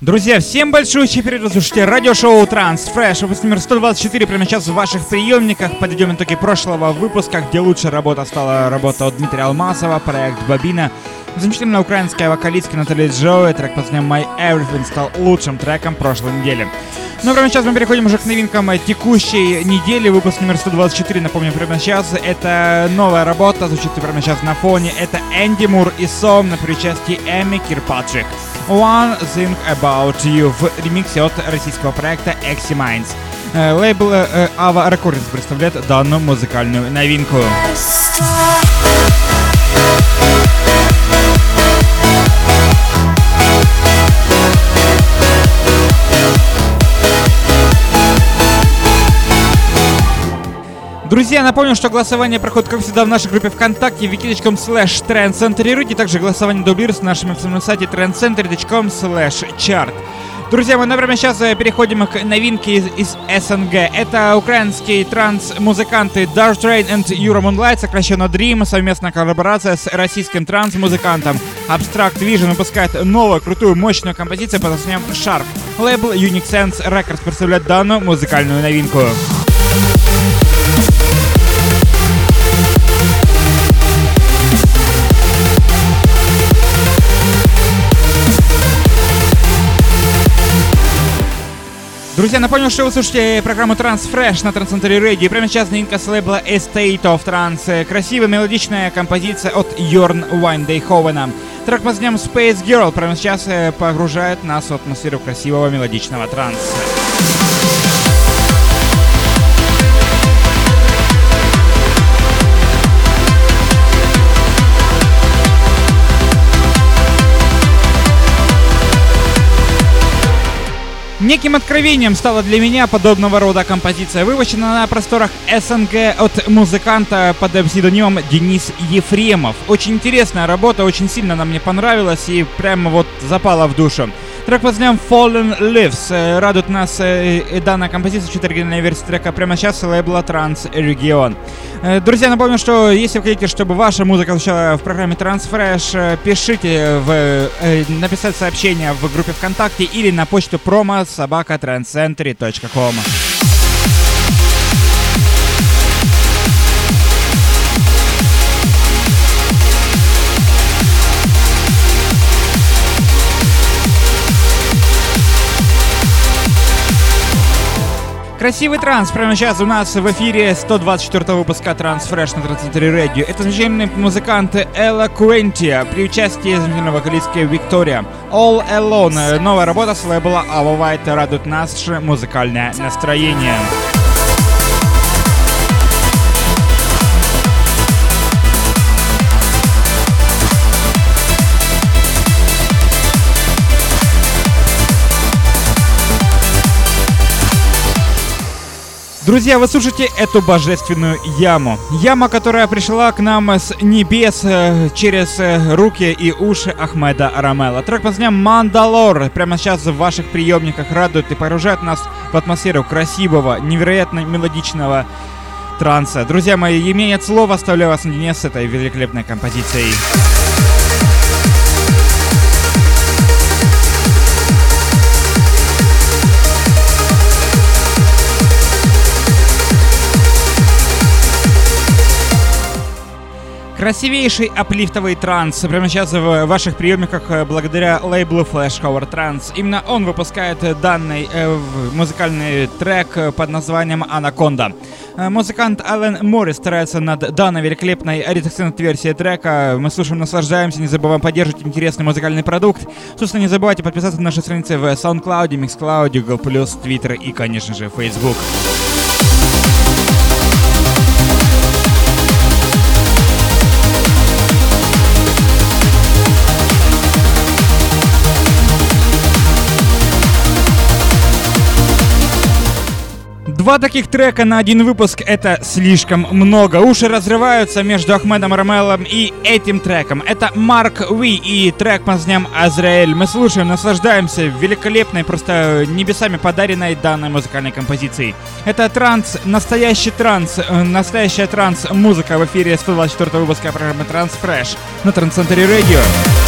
Друзья, всем большой привет, слушаете радиошоу Транс Фрэш, выпуск номер 124, прямо сейчас в ваших приемниках. Подойдем итоги прошлого выпуска, где лучшая работа стала работа от Дмитрия Алмасова, проект Бабина. Замечательная украинская вокалистка Наталья Джоуи, трек под названием My Everything стал лучшим треком прошлой недели. Ну, прямо сейчас мы переходим уже к новинкам текущей недели. Выпуск номер 124, напомню, прямо сейчас. Это новая работа, звучит прямо сейчас на фоне. Это Энди Мур и Сом на причастии Эми Кирпатрик. One Thing About You в ремиксе от российского проекта Exi Minds. Э, лейбл э, Ava Recordings представляет данную музыкальную новинку. Друзья, напомню, что голосование проходит, как всегда, в нашей группе ВКонтакте wiki.com slash trendcenteрируйте. Также голосование дублируется на нашем официальном сайте trendcenter.com slash chart. Друзья, мы, например, сейчас э, переходим к новинке из, из СНГ. Это украинские транс-музыканты Dart Rayne and Yura Moonlight, сокращенно DRYM, совместная коллаборация с российским транс-музыкантом Abstract Vision выпускает новую, крутую, мощную композицию под названием Sharp. Лейбл Unique Sense Records представляет данную музыкальную новинку. Друзья, напомню, что вы слушаете программу Transfresh на Трансцентре Radio. Прямо сейчас новинка с лейбла Estate of Trance. Красивая мелодичная композиция от Йорн Вайндейховена. Трек под названием Space Girl прямо сейчас э, погружает нас в атмосферу красивого мелодичного транса. Неким откровением стала для меня подобного рода композиция. Вывощена на просторах СНГ от музыканта под псевдонимом Денис Ефремов. Очень интересная работа, очень сильно она мне понравилась и прямо вот запала в душу. Трек под названием Fallen Lives. Э, радует нас э, данная композиция, чуть оригинальная версия трека прямо сейчас лейбла Транс Регион. Э, друзья, напомню, что если вы хотите, чтобы ваша музыка звучала в программе Transfresh, пишите в, написать сообщение в группе ВКонтакте или на почту промо собака trendcentry.com. Красивый транс прямо сейчас у нас в эфире 124 выпуска Трансфреш на Трансцентре Radio. Это замечательный музыкант Элла Куэнтия при участии замечательной вокалистки Виктория. All Alone. Новая работа с лейбла Ava White радует наше музыкальное настроение. Друзья, вы слушаете эту божественную яму. Яма, которая пришла к нам с небес э, через э, руки и уши Ахмеда Рамела. Трек под названием «Мандалор» прямо сейчас в ваших приемниках радует и погружает нас в атмосферу красивого, невероятно мелодичного транса. Друзья мои, имеет слово, оставляю вас наедине с этой великолепной композицией. Красивейший аплифтовый транс прямо сейчас в ваших приемниках э, благодаря лейблу Flash Hour Trance. Именно он выпускает данный э, музыкальный трек под названием «Анаконда». Э, музыкант Ален Моррис старается над данной великолепной редакционной версией трека. Мы слушаем, наслаждаемся, не забываем поддерживать интересный музыкальный продукт. Собственно, не забывайте подписаться на наши страницы в SoundCloud, MixCloud, Google+, Twitter и, конечно же, Facebook. Два таких трека на один выпуск — это слишком много. Уши разрываются между Ахмедом Рамелом и этим треком. Это Марк Ви и трек под названием Азраэль. Мы слушаем, наслаждаемся великолепной, просто небесами подаренной данной музыкальной композицией. Это транс, настоящий транс, э, настоящая транс-музыка в эфире 124 выпуска программы Transfresh на Трансцентре Радио. Radio.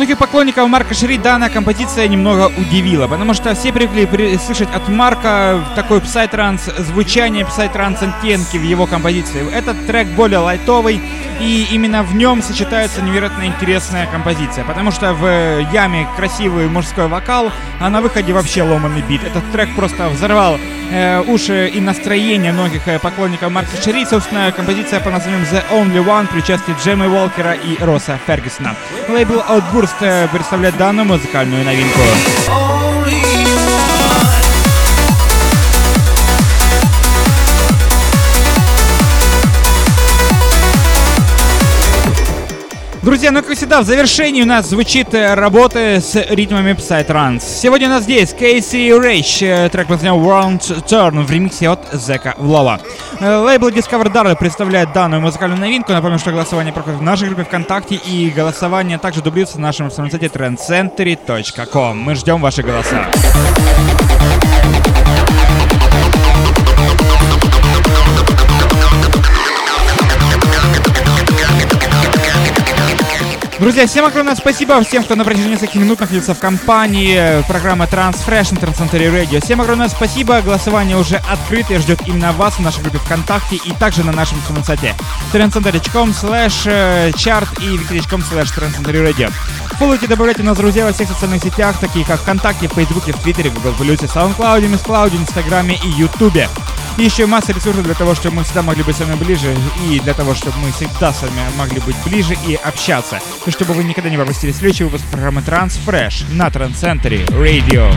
Многих поклонников Марка Шери данная композиция немного удивила, потому что все привыкли слышать от Марка такой псай-транс, звучание псай-транс оттенки в его композиции. Этот трек более лайтовый, и именно в нем сочетается невероятно интересная композиция, потому что в яме красивый мужской вокал, а на выходе вообще ломанный бит. Этот трек просто взорвал э, уши и настроение многих э, поклонников Марка Шери. Собственно, композиция по названием The Only One при участии Джемми Уолкера и Росса Фергюсона. Лейбл Outburst э, представляет данную музыкальную новинку. Друзья, ну как всегда, в завершении у нас звучит э, работы с ритмами Psytrance. Сегодня у нас здесь Кейси Рейч, э, трек под названием World Turn в ремиксе от Зека Влова. Э, лейбл Discover Dark представляет данную музыкальную новинку. Напомню, что голосование проходит в нашей группе ВКонтакте и голосование также дублируется на нашем сайте trendcentury.com. Мы ждем ваши голоса. Друзья, всем огромное спасибо всем, кто на протяжении нескольких минут находится в компании программы Transfresh на Transcentury Radio. Всем огромное спасибо. Голосование уже открыто и ждет именно вас в нашей группе ВКонтакте и также на нашем самом сайте transcentury.com slash chart и wiki.com slash transcentury radio. Фолловите, добавляйте нас, друзья, во всех социальных сетях, такие как ВКонтакте, Фейсбуке, в Твиттере, Google+, SoundCloud, MissCloud, Инстаграме и Ютубе. И еще масса ресурсов для того, чтобы мы всегда могли быть с вами ближе, и для того, чтобы мы всегда с вами могли быть ближе и общаться. И чтобы вы никогда не пропустили следующий выпуск программы Transfresh на Trans Radio.